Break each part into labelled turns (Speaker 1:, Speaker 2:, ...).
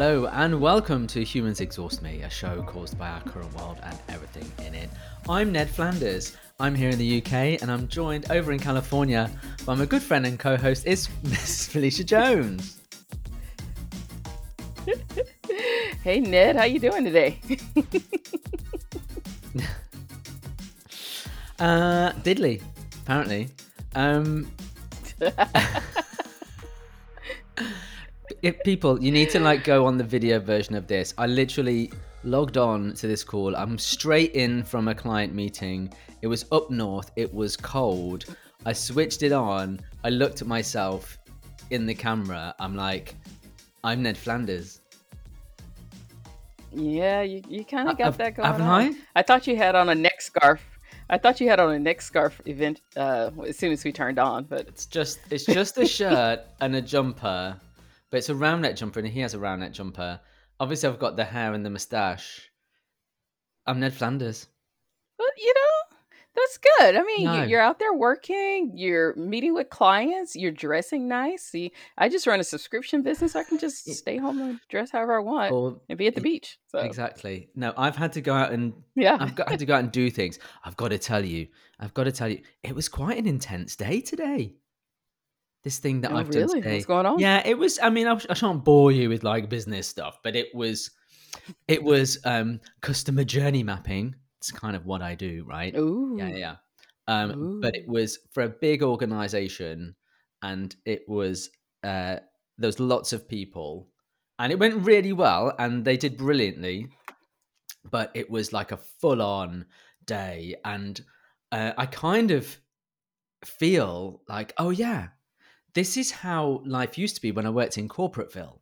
Speaker 1: Hello and welcome to Humans Exhaust Me, a show caused by our current world and everything in it. I'm Ned Flanders. I'm here in the UK and I'm joined over in California by my good friend and co-host is Miss Felicia Jones.
Speaker 2: hey Ned, how you doing today?
Speaker 1: uh, diddly, apparently. Um, if people, you need to like go on the video version of this. I literally logged on to this call. I'm straight in from a client meeting. It was up north. It was cold. I switched it on. I looked at myself in the camera. I'm like, I'm Ned Flanders.
Speaker 2: Yeah, you, you kind of got
Speaker 1: Uh,
Speaker 2: that going
Speaker 1: haven't
Speaker 2: on.
Speaker 1: I?
Speaker 2: I thought you had on a neck scarf. I thought you had on a neck scarf event uh, as soon as we turned on, but
Speaker 1: It's just it's just a shirt and a jumper, but it's a round neck jumper, and he has a round neck jumper. Obviously, I've got the hair and the moustache. I'm Ned Flanders.
Speaker 2: but you know that's good. I mean,
Speaker 1: No.
Speaker 2: you, you're out there working, you're meeting with clients, you're dressing nice. See, I just run a subscription business. So I can just stay home and dress however I want
Speaker 1: Or
Speaker 2: and be at the beach. So
Speaker 1: exactly. No, I've had to go out and
Speaker 2: yeah,
Speaker 1: I've got had to go out and do things. I've got to tell you, I've got to tell you, it was quite an intense day today. This thing that
Speaker 2: oh,
Speaker 1: I've done today.
Speaker 2: What's going on?
Speaker 1: Yeah, it was. I mean, I, I shan't bore you with like business stuff, but it was, it was um customer journey mapping. It's kind of what I do, right?
Speaker 2: Ooh.
Speaker 1: Yeah, yeah. Um, but it was for a big organization, and it was uh, there was lots of people, and it went really well, and they did brilliantly. But it was like a full-on day, and uh, I kind of feel like, oh yeah, this is how life used to be when I worked in corporateville,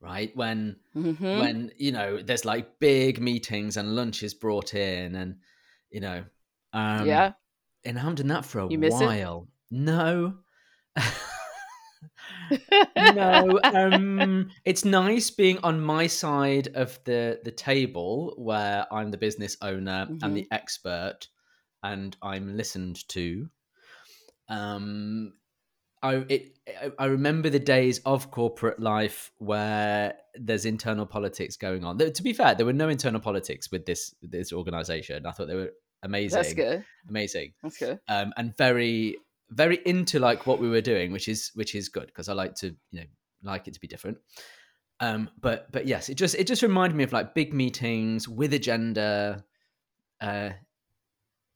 Speaker 1: right? When
Speaker 2: Mhm.
Speaker 1: when you know there's like big meetings and lunches brought in, and you know, um,
Speaker 2: yeah.
Speaker 1: and I haven't done that for a
Speaker 2: miss it?
Speaker 1: while. No. no. Um it's nice being on my side of the the table where I'm the business owner and
Speaker 2: Mhm.
Speaker 1: the expert and I'm listened to. Um I it I- remember the days of corporate life where there's internal politics going on. To be fair, there were no internal politics with this this organization. I thought they were amazing,
Speaker 2: That's good.
Speaker 1: amazing
Speaker 2: That's good.
Speaker 1: um, and very very into like what we were doing which is which is good because i like to you know like it to be different um but but yes it just it just reminded me of like big meetings with agenda uh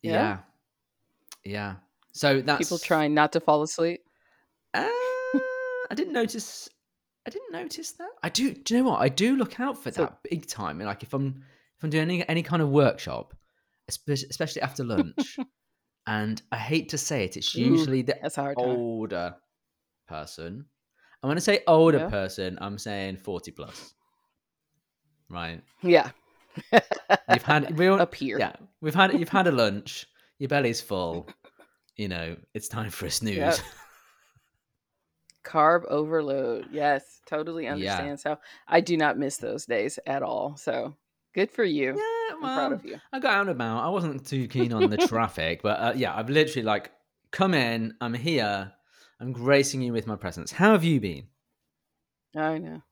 Speaker 2: Yeah.
Speaker 1: yeah yeah so that's
Speaker 2: People trying not to fall asleep.
Speaker 1: Uh, i didn't notice i didn't notice that i do do you know what i do look out for
Speaker 2: So-
Speaker 1: that big time like if i'm if i'm doing any, any kind of workshop especially after lunch and i hate to say it it's
Speaker 2: Ooh,
Speaker 1: usually the
Speaker 2: hard time.
Speaker 1: older person. And when I say older
Speaker 2: Yeah.
Speaker 1: person, I'm saying 40 plus. Right.
Speaker 2: Yeah.
Speaker 1: You've had we all,
Speaker 2: up here.
Speaker 1: yeah, we've had you've had a lunch, your belly's full. You know, it's time for a snooze.
Speaker 2: Yep. Carb overload. Yes, totally
Speaker 1: Yeah.
Speaker 2: understand. So I do not miss those days at all. So good for you.
Speaker 1: Yeah,
Speaker 2: I'm proud of you.
Speaker 1: I got out and about. I wasn't too keen on the traffic, but uh, yeah, I've literally like come in. I'm here. I'm gracing you with my presence. How have you been?
Speaker 2: I know.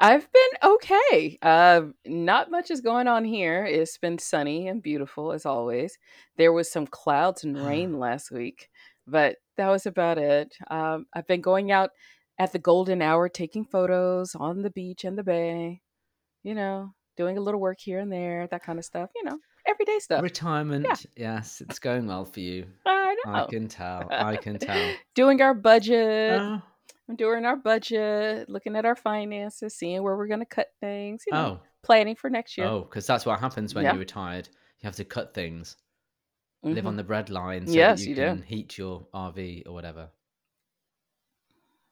Speaker 2: I've been okay. Uh, not much is going on here. It's been sunny and beautiful as always. There was some clouds and rain last week, but that was about it. Um, I've been going out at the golden hour, taking photos on the beach and the bay. You know, doing a little work here and there, that kind of stuff. You know, everyday stuff.
Speaker 1: Retirement. Yes, it's going well for you.
Speaker 2: I know.
Speaker 1: I can tell. I can tell.
Speaker 2: doing our budget.
Speaker 1: Oh,
Speaker 2: doing our budget, looking at our finances, seeing where we're going to cut things, you know,
Speaker 1: oh,
Speaker 2: planning for next year.
Speaker 1: oh, because that's what happens when
Speaker 2: Yeah.
Speaker 1: you're retired. You have to cut things, live
Speaker 2: Mhm.
Speaker 1: on the bread line, so
Speaker 2: Yes,
Speaker 1: that you,
Speaker 2: you do.
Speaker 1: can heat your RV or whatever.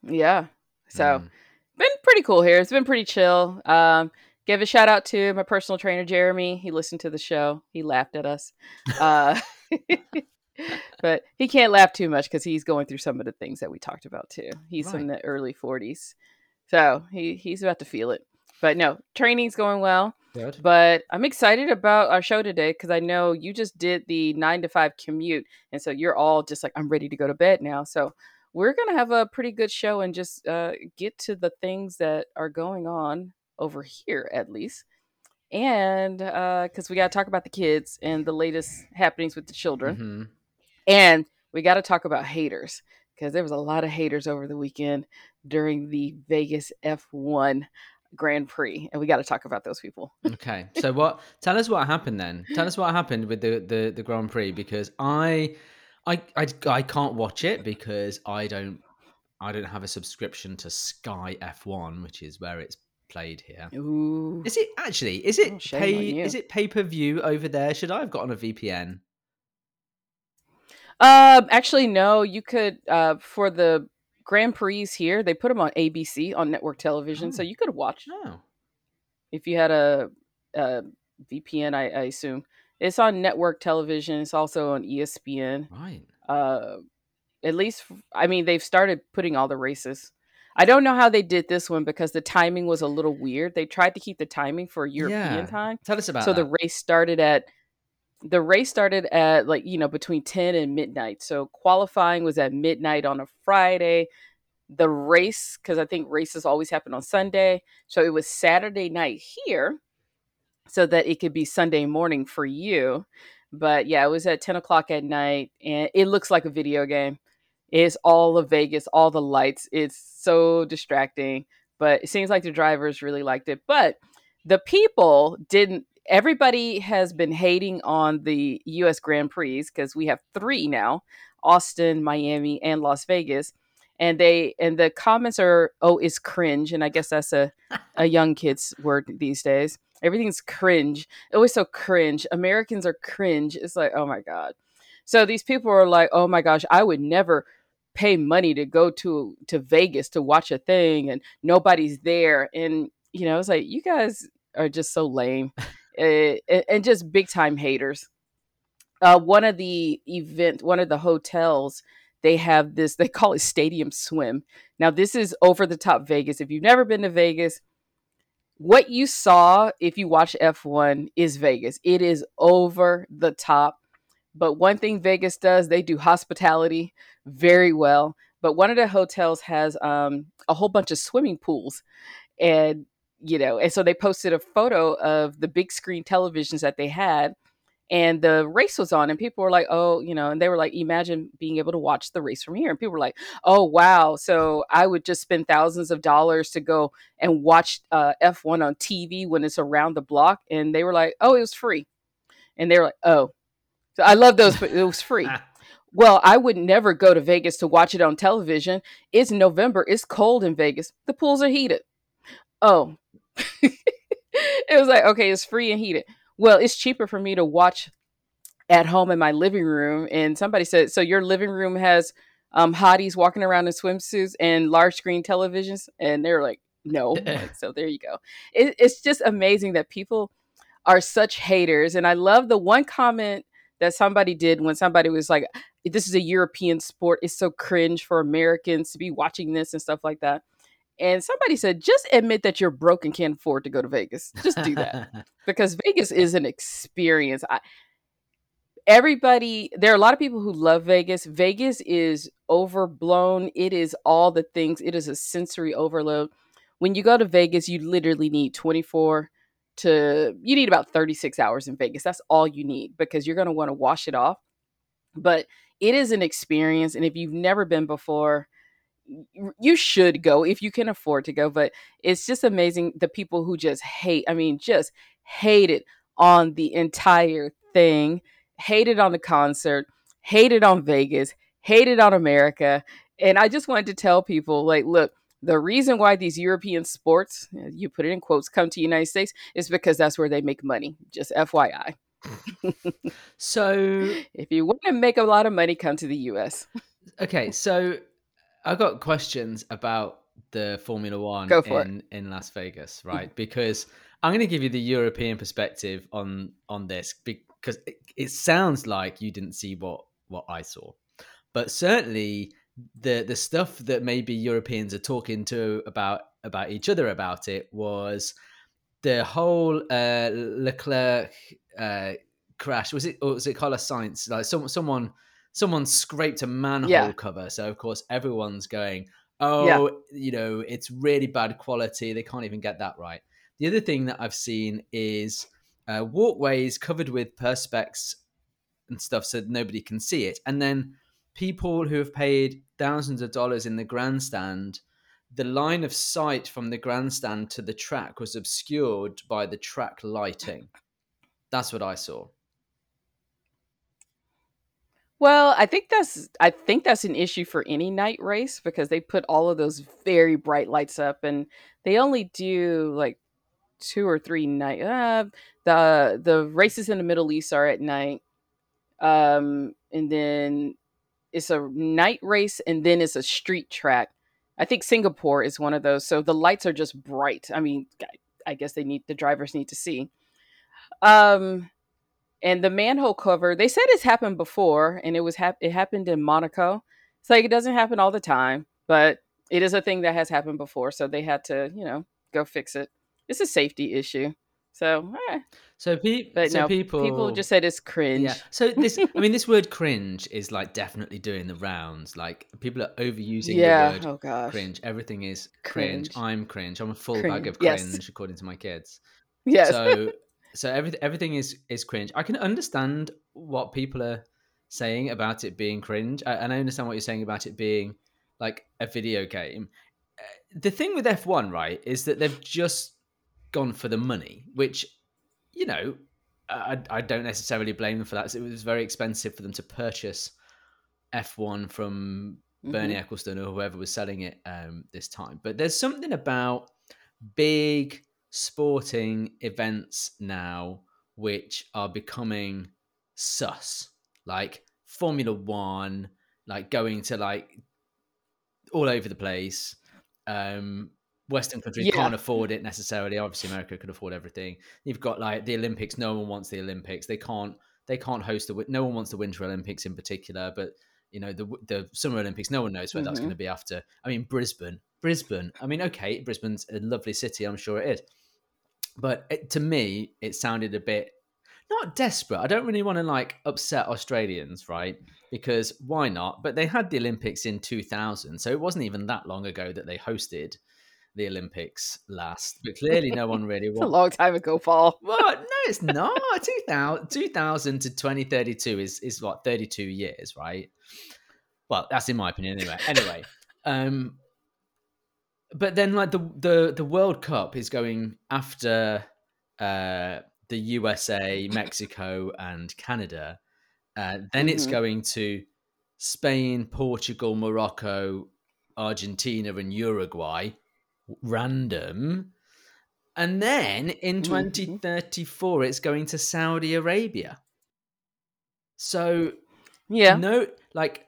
Speaker 2: Yeah. So,
Speaker 1: Mm.
Speaker 2: been pretty cool here. It's been pretty chill. Um, give a shout out to my personal trainer, Jeremy. He listened to the show. He laughed at us. Uh, but he can't laugh too much because he's going through some of the things that we talked about too. He's in the early 40s. So he, he's about to feel it. But no, training's going well.
Speaker 1: Good.
Speaker 2: But I'm excited about our show today because I know you just did the nine to five commute. And so you're all just like, I'm ready to go to bed now. So we're going to have a pretty good show and just uh, get to the things that are going on over here at least. And because uh, we got to talk about the kids and the latest happenings with the children.
Speaker 1: Mm-hmm.
Speaker 2: And we got to talk about haters because there was a lot of haters over the weekend during the Vegas F1 Grand Prix, and we got to talk about those people.
Speaker 1: okay, so what? Tell us what happened then. Tell us what happened with the the, the Grand Prix because I, I, I, I can't watch it because I don't, I don't have a subscription to Sky F1, which is where it's played here.
Speaker 2: Ooh.
Speaker 1: Is it actually? Is it
Speaker 2: Oh,
Speaker 1: pay? Is it pay per view over there? Should I have gotten a VPN?
Speaker 2: Um, actually, no. You could uh for the Grand Prix here, they put them on ABC on network television, so
Speaker 1: Oh.
Speaker 2: you could watch
Speaker 1: No.
Speaker 2: if you had a, a VPN. I, I assume it's on network television. It's also on ESPN.
Speaker 1: Right.
Speaker 2: Uh, at least I mean they've started putting all the races. I don't know how they did this one because the timing was a little weird. They tried to keep the timing for European
Speaker 1: Yeah.
Speaker 2: time.
Speaker 1: Tell us about
Speaker 2: so
Speaker 1: that.
Speaker 2: the race started at the race started at like you know between 10 and midnight so qualifying was at midnight on a friday. The race because i think races always happen on sunday so it was saturday night here so that it could be sunday morning for you. But yeah it was at 10 o'clock at night and it looks like a video game. It's all of vegas all the lights it's so distracting but it seems like the drivers really liked it. But the people didn't everybody has been hating on the US Grand Prix because we have three now Austin, Miami, and Las Vegas. And they and the comments are, oh, it's cringe. And I guess that's a, a young kid's word these days. Everything's cringe. Oh, Always so cringe. Americans are cringe. It's like, oh my God. So these people are like, oh my gosh, I would never pay money to go to to Vegas to watch a thing and nobody's there. And you know, it's like you guys are just so lame uh, and just big time haters. Uh, one of the event, one of the hotels, they have this. They call it Stadium Swim. Now, this is over the top Vegas. If you've never been to Vegas, what you saw if you watch F1 is Vegas. It is over the top. But one thing Vegas does, they do hospitality very well. But one of the hotels has um, a whole bunch of swimming pools, and you know, and so they posted a photo of the big screen televisions that they had, and the race was on, and people were like, "Oh, you know," and they were like, "Imagine being able to watch the race from here." And people were like, "Oh, wow!" So I would just spend thousands of dollars to go and watch uh, F1 on TV when it's around the block, and they were like, "Oh, it was free," and they were like, "Oh." So I love those, but it was free. Well, I would never go to Vegas to watch it on television. It's November. It's cold in Vegas. The pools are heated. Oh. it was like, okay, it's free and heated. Well, it's cheaper for me to watch at home in my living room. And somebody said, so your living room has um, hotties walking around in swimsuits and large screen televisions? And they're like, no. Like, so there you go. It, it's just amazing that people are such haters. And I love the one comment that somebody did when somebody was like, this is a European sport. It's so cringe for Americans to be watching this and stuff like that. And somebody said, just admit that you're broke and can't afford to go to Vegas. Just do that because Vegas is an experience. I, everybody, there are a lot of people who love Vegas. Vegas is overblown. It is all the things. It is a sensory overload. When you go to Vegas, you literally need 24 to you need about 36 hours in Vegas. That's all you need because you're going to want to wash it off. But it is an experience and if you've never been before, you should go if you can afford to go, but it's just amazing the people who just hate, I mean just hate it on the entire thing, hate it on the concert, hate it on Vegas, hate it on America. And I just wanted to tell people like look, the reason why these European sports, eh, you put it in quotes, come to the United States is because that's where they make money. Just FYI.
Speaker 1: so,
Speaker 2: If you want to make a lot of money, come to the US.
Speaker 1: okay, so I got questions about the Formula One
Speaker 2: Go for it.
Speaker 1: in, in Las Vegas, right? Because I'm going to give you the European perspective on on this because it, it sounds like you didn't see what what I saw, but certainly the the stuff that maybe Europeans are talking to about about each other about it was the whole uh, Leclerc uh, crash. Was it or was it Carlos Sainz? Like some someone someone scraped a manhole
Speaker 2: Yeah.
Speaker 1: cover, so of course everyone's going, "Oh, you know, it's really bad quality. They can't even get that right." The other thing that I've seen is uh, walkways covered with perspex and stuff so nobody can see it. And then people who have paid thousands of dollars in the grandstand, the line of sight from the grandstand to the track was obscured by the track lighting. That's what I saw.
Speaker 2: Well, I think that's I think that's an issue for any night race because they put all of those very bright lights up and they only do like two or three night uh, the the races in the Middle East are at night. Um and then it's a night race and then it's a street track. I think Singapore is one of those. So the lights are just bright. I mean, I guess they need the drivers need to see. Um and the manhole cover, they said it's happened before, and it was hap- it happened in Monaco. It's like it doesn't happen all the time, but it is a thing that has happened before, so they had to, you know, go fix it. It's a safety issue. So, eh.
Speaker 1: so, pe- but so no, people
Speaker 2: people just said it's cringe. Yeah.
Speaker 1: So this, I mean, this word cringe is like definitely doing the rounds. Like people are overusing yeah. the word oh, gosh. cringe. Everything is cringe. cringe. I'm cringe. I'm a full cringe. bag of cringe, yes. according to my kids.
Speaker 2: Yes.
Speaker 1: So so everything everything is is cringe. I can understand what people are saying about it being cringe, and I understand what you're saying about it being like a video game. Uh, the thing with F1, right, is that they've just gone for the money, which you know I, I don't necessarily blame them for that. It was very expensive for them to purchase F1 from mm-hmm. Bernie Ecclestone or whoever was selling it um, this time. But there's something about big sporting events now which are becoming sus, like Formula One, like going to like all over the place. Um, Western countries yeah. can't afford it necessarily. Obviously, America could afford everything. You've got like the Olympics. No one wants the Olympics. They can't. They can't host the. No one wants the Winter Olympics in particular. But you know the the Summer Olympics. No one knows where mm-hmm. that's going to be after. I mean, Brisbane. Brisbane. I mean, okay, Brisbane's a lovely city. I'm sure it is but it, to me, it sounded a bit not desperate. I don't really want to like upset Australians, right? Because why not? But they had the Olympics in 2000, so it wasn't even that long ago that they hosted the Olympics last. But clearly, no one really.
Speaker 2: it's a long time ago, Paul.
Speaker 1: What? No, it's not. 2000, 2000 to 2032 is is what 32 years, right? Well, that's in my opinion, anyway. Anyway, um, but then like the the the World Cup is going after uh, the USA, Mexico, and Canada. Uh, then mm-hmm. it's going to Spain, Portugal, Morocco, Argentina, and Uruguay. Random. And then in 2034, mm-hmm. it's going to Saudi Arabia. So,
Speaker 2: yeah,
Speaker 1: no, like,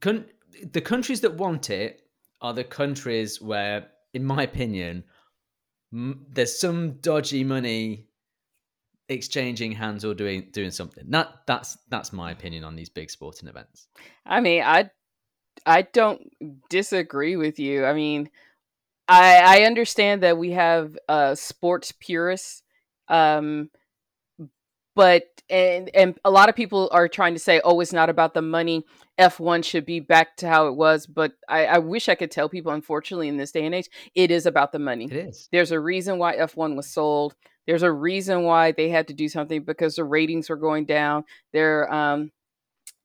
Speaker 1: con- the countries that want it are the countries where, in my opinion, m- there's some dodgy money exchanging hands or doing doing something. That that's that's my opinion on these big sporting events.
Speaker 2: I mean, I I don't disagree with you. I mean, I I understand that we have uh sports purists um but and and a lot of people are trying to say oh it's not about the money f1 should be back to how it was but I, I wish i could tell people unfortunately in this day and age it is about the money.
Speaker 1: It is.
Speaker 2: There's a reason why f1 was sold. There's a reason why they had to do something because the ratings were going down. Their um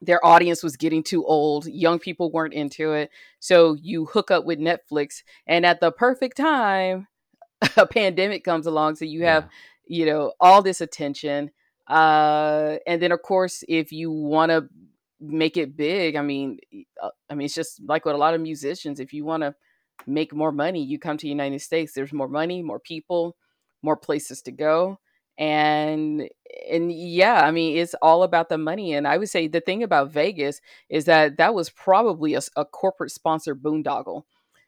Speaker 2: their audience was getting too old. Young people weren't into it. So you hook up with netflix and at the perfect time a pandemic comes along so you have yeah. you know all this attention. Uh, and then of course, if you want to make it big, I mean, uh, I mean, it's just like with a lot of musicians. If you want to make more money, you come to the United States. There's more money, more people, more places to go, and and yeah, I mean, it's all about the money. And I would say the thing about Vegas is that that was probably a, a corporate sponsor boondoggle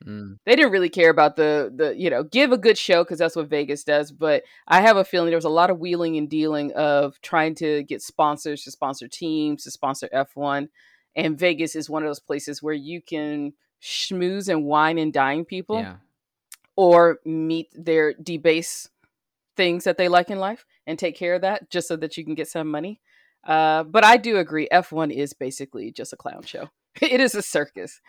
Speaker 2: Mm. They didn't really care about the the you know give a good show because that's what Vegas does. But I have a feeling there was a lot of wheeling and dealing of trying to get sponsors to sponsor teams to sponsor F one, and Vegas is one of those places where you can schmooze and wine and dine people,
Speaker 1: yeah.
Speaker 2: or meet their debase things that they like in life and take care of that just so that you can get some money. Uh, but I do agree, F1 is basically just a clown show. it is a circus.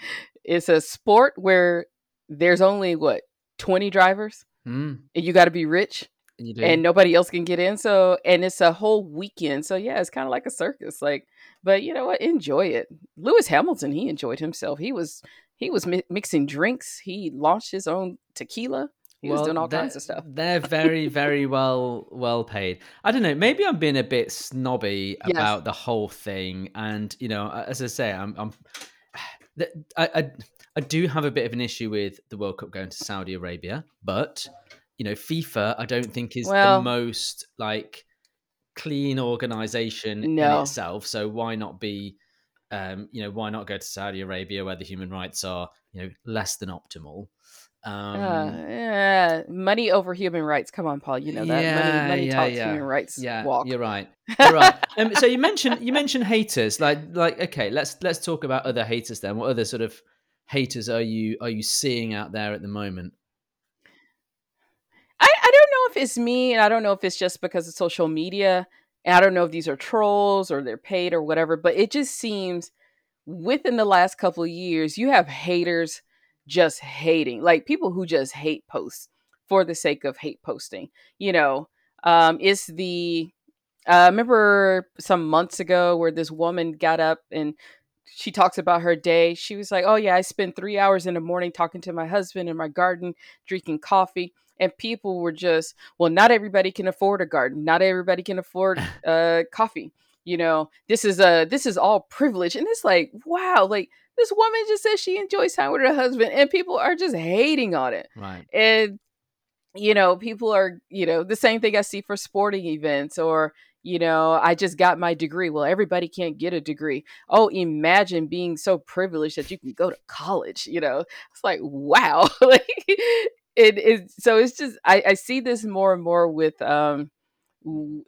Speaker 2: It's a sport where there's only what 20 drivers?
Speaker 1: Mm,
Speaker 2: you got to be rich
Speaker 1: you do.
Speaker 2: and nobody else can get in so and it's a whole weekend so yeah it's kind of like a circus like but you know what? Enjoy it. Lewis hamilton he enjoyed himself. He was he was mi- mixing drinks. He launched his own tequila he was doing all
Speaker 1: they're-
Speaker 2: kinds of stuff
Speaker 1: They're very, very well well paid. I don't know. Maybe I'm being a bit snobby
Speaker 2: Yes.
Speaker 1: about the whole thing, and you know, as I say, I'm. I'm I, I I do have a bit of an issue with the World Cup going to Saudi Arabia, but you know, FIFA I don't think is
Speaker 2: Well-
Speaker 1: the most like clean organization in itself. So why not be, um, you know, why not go to Saudi Arabia where the human rights are, you know, less than optimal? Um,
Speaker 2: uh, yeah, money over human rights come on paul you know that
Speaker 1: Yeah,
Speaker 2: money money
Speaker 1: yeah,
Speaker 2: talks
Speaker 1: yeah.
Speaker 2: human rights
Speaker 1: yeah,
Speaker 2: walk
Speaker 1: you're right. You're right. Um, so you mentioned you mentioned haters. Like like okay, let's let's talk about other haters then. What other sort of haters are you are you seeing out there at the moment?
Speaker 2: I, I don't know if it's me and I don't know if it's just because of social media. And I don't know if these are trolls or they're paid or whatever, but it just seems within the last couple of years, you have haters just hating, like people who just hate posts for the sake of hate posting. You know, um, it's the, I remember some months ago where this woman got up and she talks about her day. She was like, Oh, yeah, I spend three hours in the morning talking to my husband in my garden, drinking coffee and people were just well not everybody can afford a garden not everybody can afford uh coffee you know? This is a this is all privilege and it's like wow like this woman just says she enjoys time with her husband and people are just hating on it.
Speaker 1: Right.
Speaker 2: and you know people are you know the same thing i see for sporting events or you know i just got my degree. Well everybody can't get a degree. Oh imagine being so privileged that you can go to college you know? It's like wow like it is so it's just I, I see this more and more with um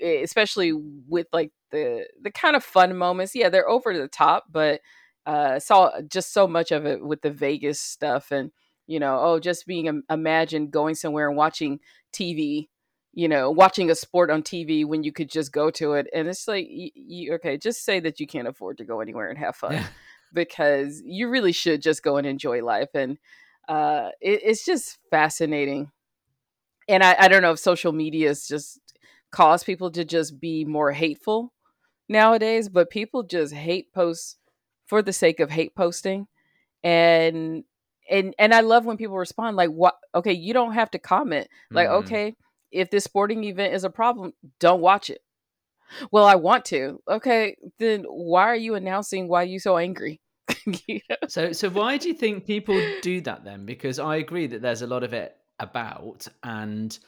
Speaker 2: especially with like the the kind of fun moments. Yeah they're over the top but uh saw just so much of it with the vegas stuff and you know oh just being imagine going somewhere and watching tv you know watching a sport on tv when you could just go to it and it's like y- y- okay just say that you can't afford to go anywhere and have fun because you really should just go and enjoy life and uh it, it's just fascinating and I, I don't know if social media has just caused people to just be more hateful nowadays but people just hate posts for the sake of hate posting and and and i love when people respond like what okay you don't have to comment like
Speaker 1: Mhm.
Speaker 2: okay if this sporting event is a problem don't watch it well i want to okay then why are you announcing why you so angry?
Speaker 1: So so why do you think people do that then? Because I agree that there's a lot of it about and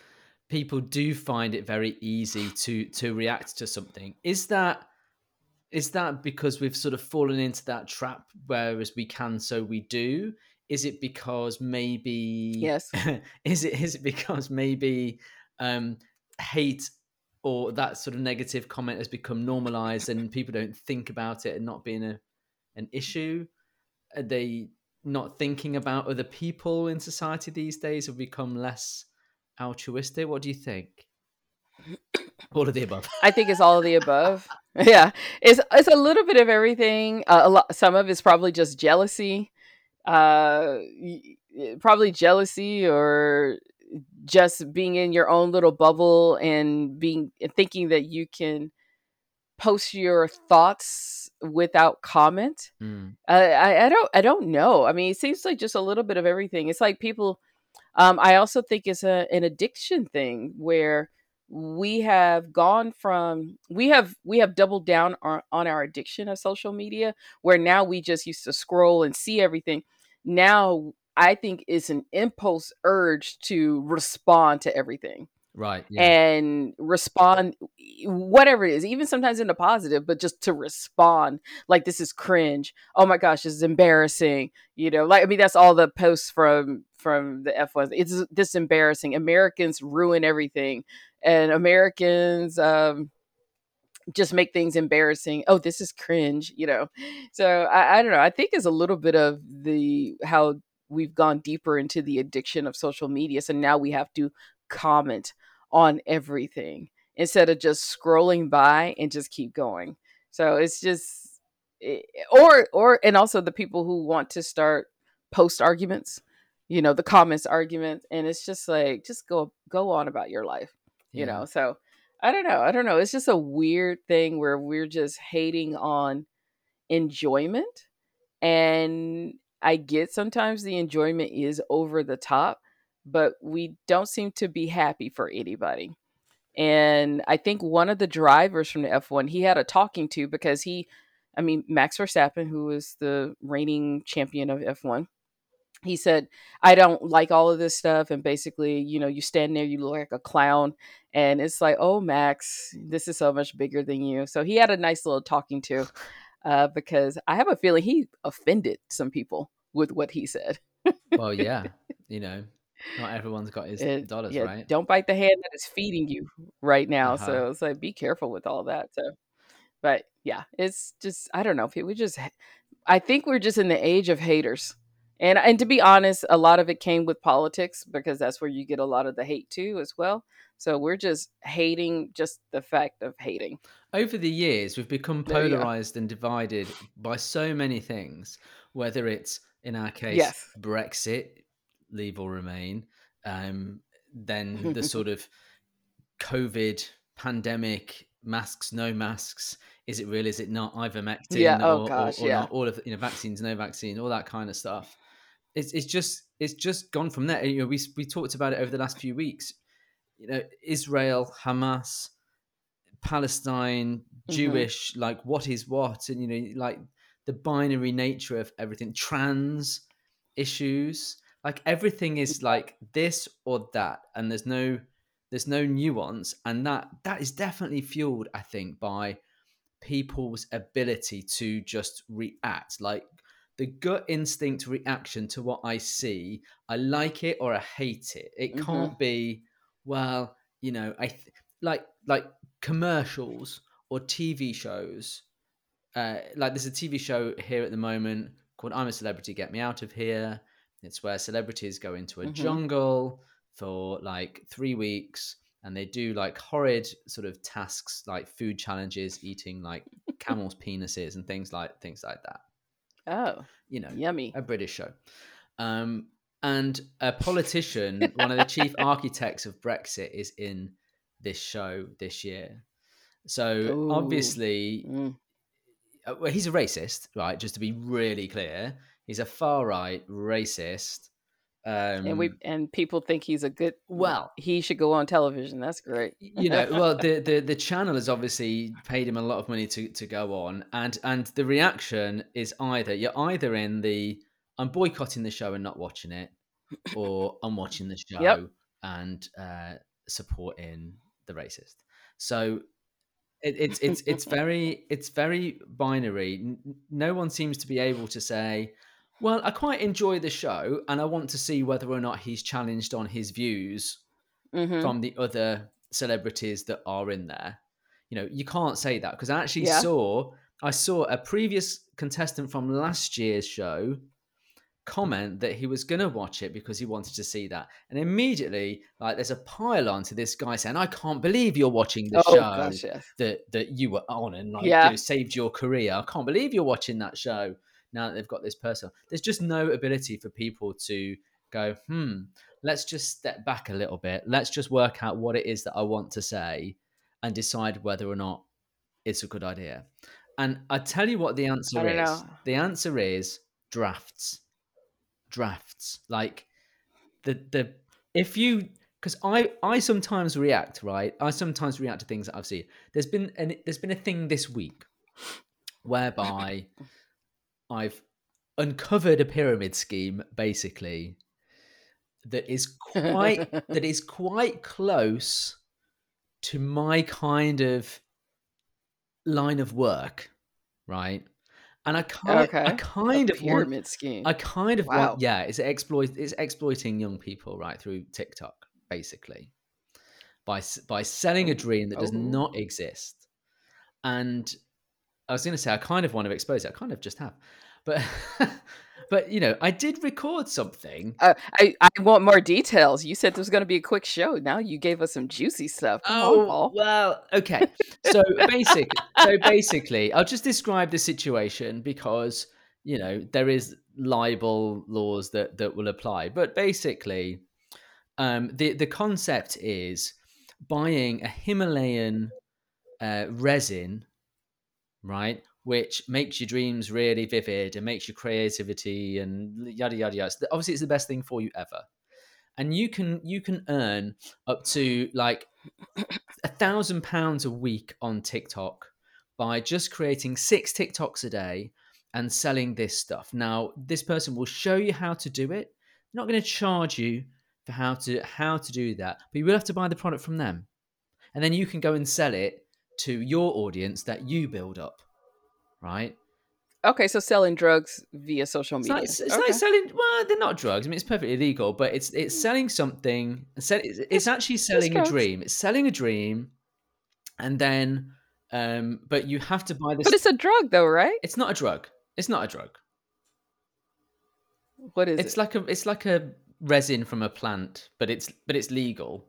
Speaker 1: people do find it very easy to to react to something. Is that is that because we've sort of fallen into that trap whereas we can so we do? Is it because maybe
Speaker 2: Yes.
Speaker 1: is it is it because maybe um hate or that sort of negative comment has become normalized and people don't think about it and not being a an issue? Are they not thinking about other people in society these days have become less altruistic? What do you think? All of the above.
Speaker 2: I think it's all of the above. yeah, it's it's a little bit of everything. Uh, a lot, some of it's probably just jealousy, uh, probably jealousy or just being in your own little bubble and being thinking that you can post your thoughts without comment.
Speaker 1: Mm,
Speaker 2: I I don't I don't know. I mean, it seems like just a little bit of everything. It's like people. Um, I also think it's a an addiction thing where we have gone from we have we have doubled down on, on our addiction of social media where now we just used to scroll and see everything. Now I think it's an impulse urge to respond to everything
Speaker 1: right. Yeah.
Speaker 2: and respond whatever it is even sometimes in a positive but just to respond like this is cringe. Oh my gosh this is embarrassing. You know like i mean that's all the posts from from the f1 it's this embarrassing. Americans ruin everything and americans um just make things embarrassing. Oh this is cringe you know? So I, I don't know. I think it's a little bit of the how we've gone deeper into the addiction of social media so now we have to comment on everything instead of just scrolling by and just keep going. So it's just eh, or or and also the people who want to start post arguments, you know the comments arguments and it's just like just go go on about your life you
Speaker 1: Yeah.
Speaker 2: know so i don't know i don't know it's just a weird thing where we're just hating on enjoyment and i get sometimes the enjoyment is over the top but we don't seem to be happy for anybody. And i think one of the drivers from the f1 he had a talking to because he i mean max verstappen who is the reigning champion of f1 he said i don't like all of this stuff. And basically you know you stand there you look like a clown and it's like oh max this is so much bigger than you. So he had a nice little talking to uh, because i have a feeling he offended some people with what he said.
Speaker 1: Well, yeah. You know, not everyone's got his
Speaker 2: It-
Speaker 1: dollars,
Speaker 2: yeah,
Speaker 1: right?
Speaker 2: don't bite the hand that is feeding you right now
Speaker 1: Uh-huh.
Speaker 2: so it's like be careful with all that so but yeah it's just i don't know if we just i think we're just in the age of haters and and to be honest a lot of it came with politics because that's where you get a lot of the hate too as well so we're just hating just the fact of hating
Speaker 1: Over the years, we've become polarized and divided by so many things, whether it's, in our case,
Speaker 2: Yes.
Speaker 1: Brexit, leave or remain, um, then the sort of COVID pandemic, masks, no masks, is it real, is it not, ivermectin,
Speaker 2: Yeah, oh
Speaker 1: or, or-
Speaker 2: gosh,
Speaker 1: or
Speaker 2: yeah.
Speaker 1: not, all of, you know, vaccines, no vaccine, all that kind of stuff. It's, it's just it's just gone from there. You know, we we talked about it over the last few weeks. You know, Israel, Hamas, Palestine,
Speaker 2: Mhm.
Speaker 1: Jewish, like what is what, and you know, like the binary nature of everything, trans issues, like everything is like this or that, and there's no there's no nuance, and that that is definitely fueled, I think, by people's ability to just react, like the gut instinct reaction to what I see. I like it or I hate it. It
Speaker 2: Mhm.
Speaker 1: can't be well, you know, I th- like like commercials or TV shows. Uh, like there's a TV show here at the moment called "I'm a Celebrity, Get Me Out of Here." It's where celebrities go into a
Speaker 2: Mhm.
Speaker 1: jungle for like three weeks, and they do like horrid sort of tasks, like food challenges, eating like camels' penises and things like things like that.
Speaker 2: oh
Speaker 1: You know,
Speaker 2: yummy
Speaker 1: a British show. Um, and a politician, one of the chief architects of Brexit, is in this show this year. So
Speaker 2: Ooh.
Speaker 1: obviously,
Speaker 2: Mm.
Speaker 1: uh, well, he's a racist, right? Just to be really clear, he's a far right racist. Um,
Speaker 2: and we and people think he's a good
Speaker 1: well,
Speaker 2: he should go on television that's great
Speaker 1: you know well the, the the channel has obviously paid him a lot of money to to go on and and the reaction is either you're either in the i'm boycotting the show and not watching it or i'm watching the show
Speaker 2: Yep.
Speaker 1: and uh supporting the racist so it, it's it's it's very it's very binary no one seems to be able to say well i quite enjoy the show and i want to see whether or not he's challenged on his views
Speaker 2: Mhm.
Speaker 1: from the other celebrities that are in there. You know, you can't say that because I actually
Speaker 2: Yeah.
Speaker 1: saw I saw a previous contestant from last year's show comment that he was going to watch it because he wanted to see that. And immediately, like there's a pile on to this guy saying, "I can't believe you're watching the
Speaker 2: oh
Speaker 1: show
Speaker 2: gosh yes
Speaker 1: that that you were on and like
Speaker 2: Yeah.
Speaker 1: you know, saved your career. I can't believe you're watching that show now that they've got this person. There's just no ability for people to go, hmm, let's just step back a little bit. Let's just work out what it is that I want to say and decide whether or not it's a good idea. And I tell you what the answer is.
Speaker 2: know.
Speaker 1: The answer is drafts. Drafts. Like the the if you because I I sometimes react right. I sometimes react to things that I've seen. There's been an there's been a thing this week whereby I've uncovered a pyramid scheme basically that is quite that is quite close to my kind of line of work, right? And I kind I kind
Speaker 2: a
Speaker 1: of want
Speaker 2: pyramid scheme
Speaker 1: I kind of
Speaker 2: Wow.
Speaker 1: want, yeah, it's exploit, it's exploiting young people right through TikTok, basically, by by selling a oh, dream that does
Speaker 2: Oh.
Speaker 1: not exist. And I was going to say, I kind of want to expose it. I kind of just have, but but you know, I did record something.
Speaker 2: Uh, I, I want more details. You said there was going to be a quick show. Now you gave us some juicy stuff. Come on,
Speaker 1: Oh
Speaker 2: Paul.
Speaker 1: well, okay. So basic, so basically, I'll just describe the situation because you know there is libel laws that that will apply. But basically, um, the the concept is buying a Himalayan uh, resin, right, which makes your dreams really vivid and makes your creativity and yada yada yada. So obviously, it's the best thing for you ever, and you can you can earn up to like a thousand pounds a week on TikTok by just creating six TikToks a day and selling this stuff. Now, this person will show you how to do it. They're not going to charge you for how to how to do that, but you will have to buy the product from them, and then you can go and sell it to your audience that you build up, right?
Speaker 2: Okay, so selling drugs via social
Speaker 1: It's
Speaker 2: media.
Speaker 1: like, it's
Speaker 2: okay.
Speaker 1: like selling. Well, they're not drugs. I mean, it's perfectly legal, but it's it's selling something. It's, it's actually selling a dream. It's selling a dream, and then, um, but you have to buy this.
Speaker 2: but it's a drug, though, right?
Speaker 1: it's not a drug. It's not a drug.
Speaker 2: What is
Speaker 1: It's
Speaker 2: it?
Speaker 1: like a it's like a resin from a plant, but it's but it's legal,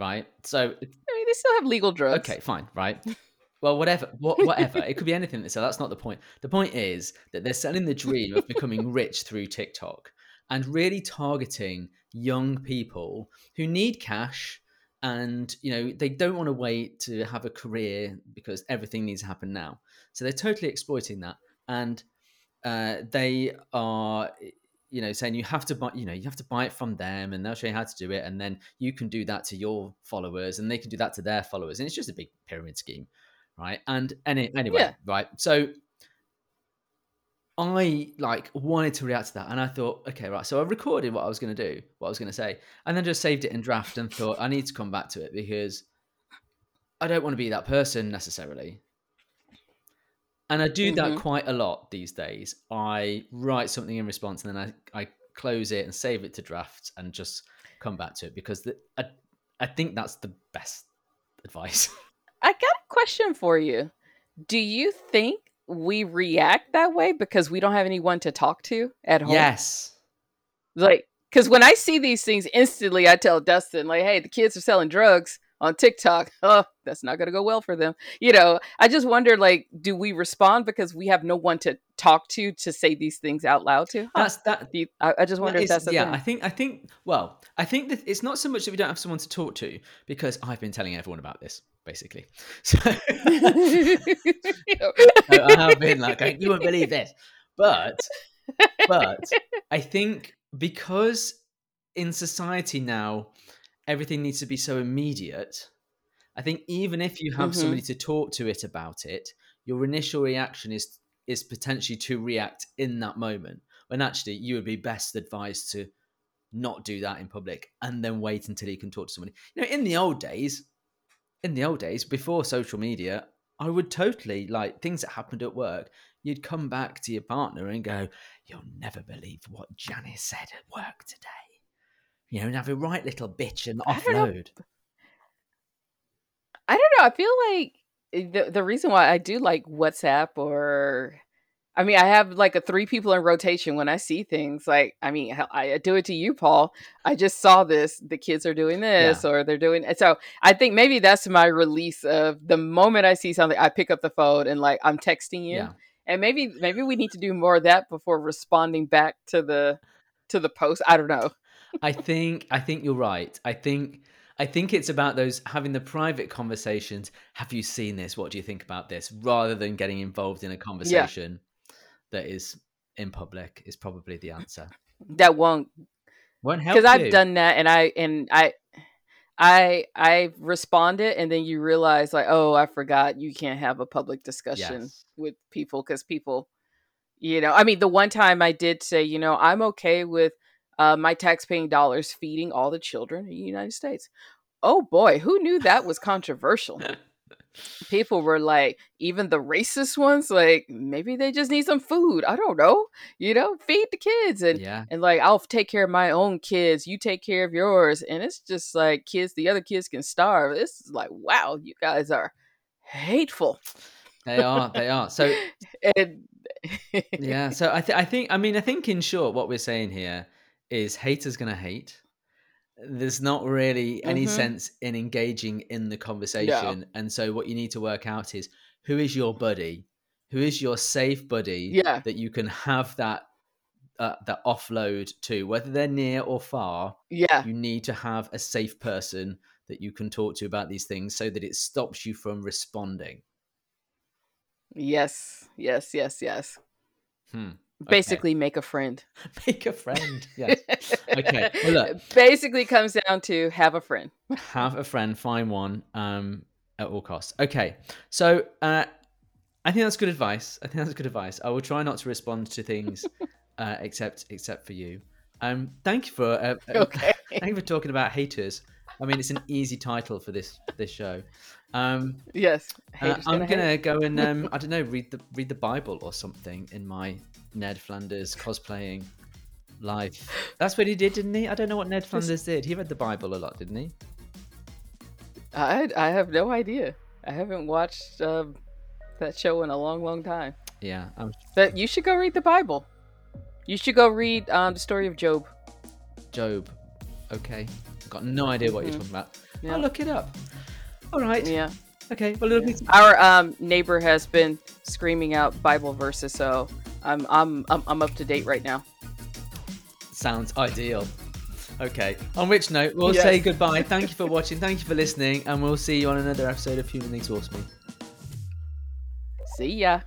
Speaker 1: right? So
Speaker 2: I mean, they still have legal drugs.
Speaker 1: okay, fine, right? Well, whatever, what, whatever. it could be anything. So that's not the point. The point is that they're selling the dream of becoming rich through TikTok and really targeting young people who need cash and you know they don't want to wait to have a career because everything needs to happen now. So they're totally exploiting that, and uh, they are you know saying you have to buy you know you have to buy it from them and they'll show you how to do it and then you can do that to your followers and they can do that to their followers and it's just a big pyramid scheme right? And any, anyway
Speaker 2: Yeah.
Speaker 1: right? So i like wanted to react to that and i thought okay right so i recorded what i was going to do what i was going to say and then just saved it in draft and thought i need to come back to it because i don't want to be that person necessarily and I do that
Speaker 2: Mhm.
Speaker 1: quite a lot these days. I write something in response and then I, I close it and save it to draft and just come back to it because the, I, I think that's the best advice.
Speaker 2: I got a question for you. Do you think we react that way because we don't have anyone to talk to at home?
Speaker 1: yes.
Speaker 2: Like, because when I see these things, instantly I tell Dustin, like, hey, the kids are selling drugs on TikTok. Oh, that's not going to go well for them. You know, I just wonder, like, do we respond because we have no one to talk to to say these things out loud to?
Speaker 1: That's that.
Speaker 2: You- I, I just wonder
Speaker 1: that
Speaker 2: if that's
Speaker 1: yeah,
Speaker 2: thing.
Speaker 1: I think I think well, I think that it's not so much that we don't have someone to talk to because I've been telling everyone about this basically. So I I have been like, going, you won't believe this. But, but I think because in society now, everything needs to be so immediate. I think even if you have
Speaker 2: Mhm.
Speaker 1: somebody to talk to it about it, your initial reaction is is potentially to react in that moment. When actually you would be best advised to not do that in public and then wait until you can talk to somebody. You know, in the old days, in the old days before social media, I would totally like things that happened at work. You'd come back to your partner and go, "You'll never believe what Janice said at work today." You know, and have a right little bitch and
Speaker 2: I don't know.
Speaker 1: offload.
Speaker 2: I don't know. I feel like eh, the the reason why I do like WhatsApp or I mean, I have like a three people in rotation when I see things. Like, I mean, I do it to you, Paul. I just saw this. The kids are doing this, or they're doing. So I think maybe that's my release of the moment I see something, I pick up the phone and like I'm texting you.
Speaker 1: Yeah.
Speaker 2: And maybe maybe we need to do more of that before responding back to the to the post. I don't know.
Speaker 1: I think I think you're right. I think I think it's about those having the private conversations. Have you seen this? What do you think about this? Rather than getting involved in a conversation that is in public is probably the answer.
Speaker 2: That won't
Speaker 1: Won't help
Speaker 2: because I've done that and I and I I I responded and then you realize like oh I forgot you can't have a public discussion
Speaker 1: Yes.
Speaker 2: with people because people you know I mean the one time I did say you know I'm okay with uh, my taxpaying dollars feeding all the children in the United States. Oh boy, who knew that was controversial? people were like, even the racist ones, like maybe they just need some food. I don't know, you know, feed the kids and
Speaker 1: yeah.
Speaker 2: and like I'll take care of my own kids, you take care of yours, and it's just like kids, the other kids can starve. This is like, wow, you guys are hateful.
Speaker 1: They are. They are. So
Speaker 2: and
Speaker 1: yeah. So I, th- I think. I mean, I think in short, what we're saying here is haters gonna hate. There's not really any
Speaker 2: Mhm.
Speaker 1: sense in engaging in the conversation, and so what you need to work out is who is your buddy, who is your safe buddy
Speaker 2: Yeah.
Speaker 1: that you can have that uh, that offload to, whether they're near or far.
Speaker 2: Yeah.
Speaker 1: You need to have a safe person that you can talk to about these things, so that it stops you from responding.
Speaker 2: Yes. Yes. Yes. Yes.
Speaker 1: Hmm.
Speaker 2: Basically, make a friend.
Speaker 1: Make a friend. Yes. Okay, well, look.
Speaker 2: Basically, comes down to have a friend.
Speaker 1: have a friend, find one um, at all costs. Okay, so uh, I think that's good advice. I think that's good advice. I will try not to respond to things uh, except except for you. Um, thank you for uh, uh,
Speaker 2: Okay.
Speaker 1: thank you for talking about haters. I mean, it's an easy title for this this show. Um,
Speaker 2: Yes.
Speaker 1: uh, I'm gonna
Speaker 2: hate.
Speaker 1: go and um, I don't know read the read the Bible or something in my Ned Flanders cosplaying life. That's what he did, didn't he? I don't know what Ned Flanders did. He read the Bible a lot, didn't he?
Speaker 2: I I have no idea. I haven't watched um, that show in a long, long time.
Speaker 1: Yeah, I'm
Speaker 2: But you should go read the Bible. You should go read um, the story of Job.
Speaker 1: Job. Okay. Got no idea what you're
Speaker 2: Mhm.
Speaker 1: talking about.
Speaker 2: Yeah.
Speaker 1: I'll look it up. All right.
Speaker 2: Yeah.
Speaker 1: Okay. Well, it'll be
Speaker 2: Our um, neighbor has been screaming out Bible verses, so I'm I'm I'm, I'm up to date right now.
Speaker 1: sounds ideal. Okay. On which note, we'll
Speaker 2: Yes.
Speaker 1: say goodbye. Thank you for watching. Thank you for listening, and we'll see you on another episode of Human Exhaust Me.
Speaker 2: See ya.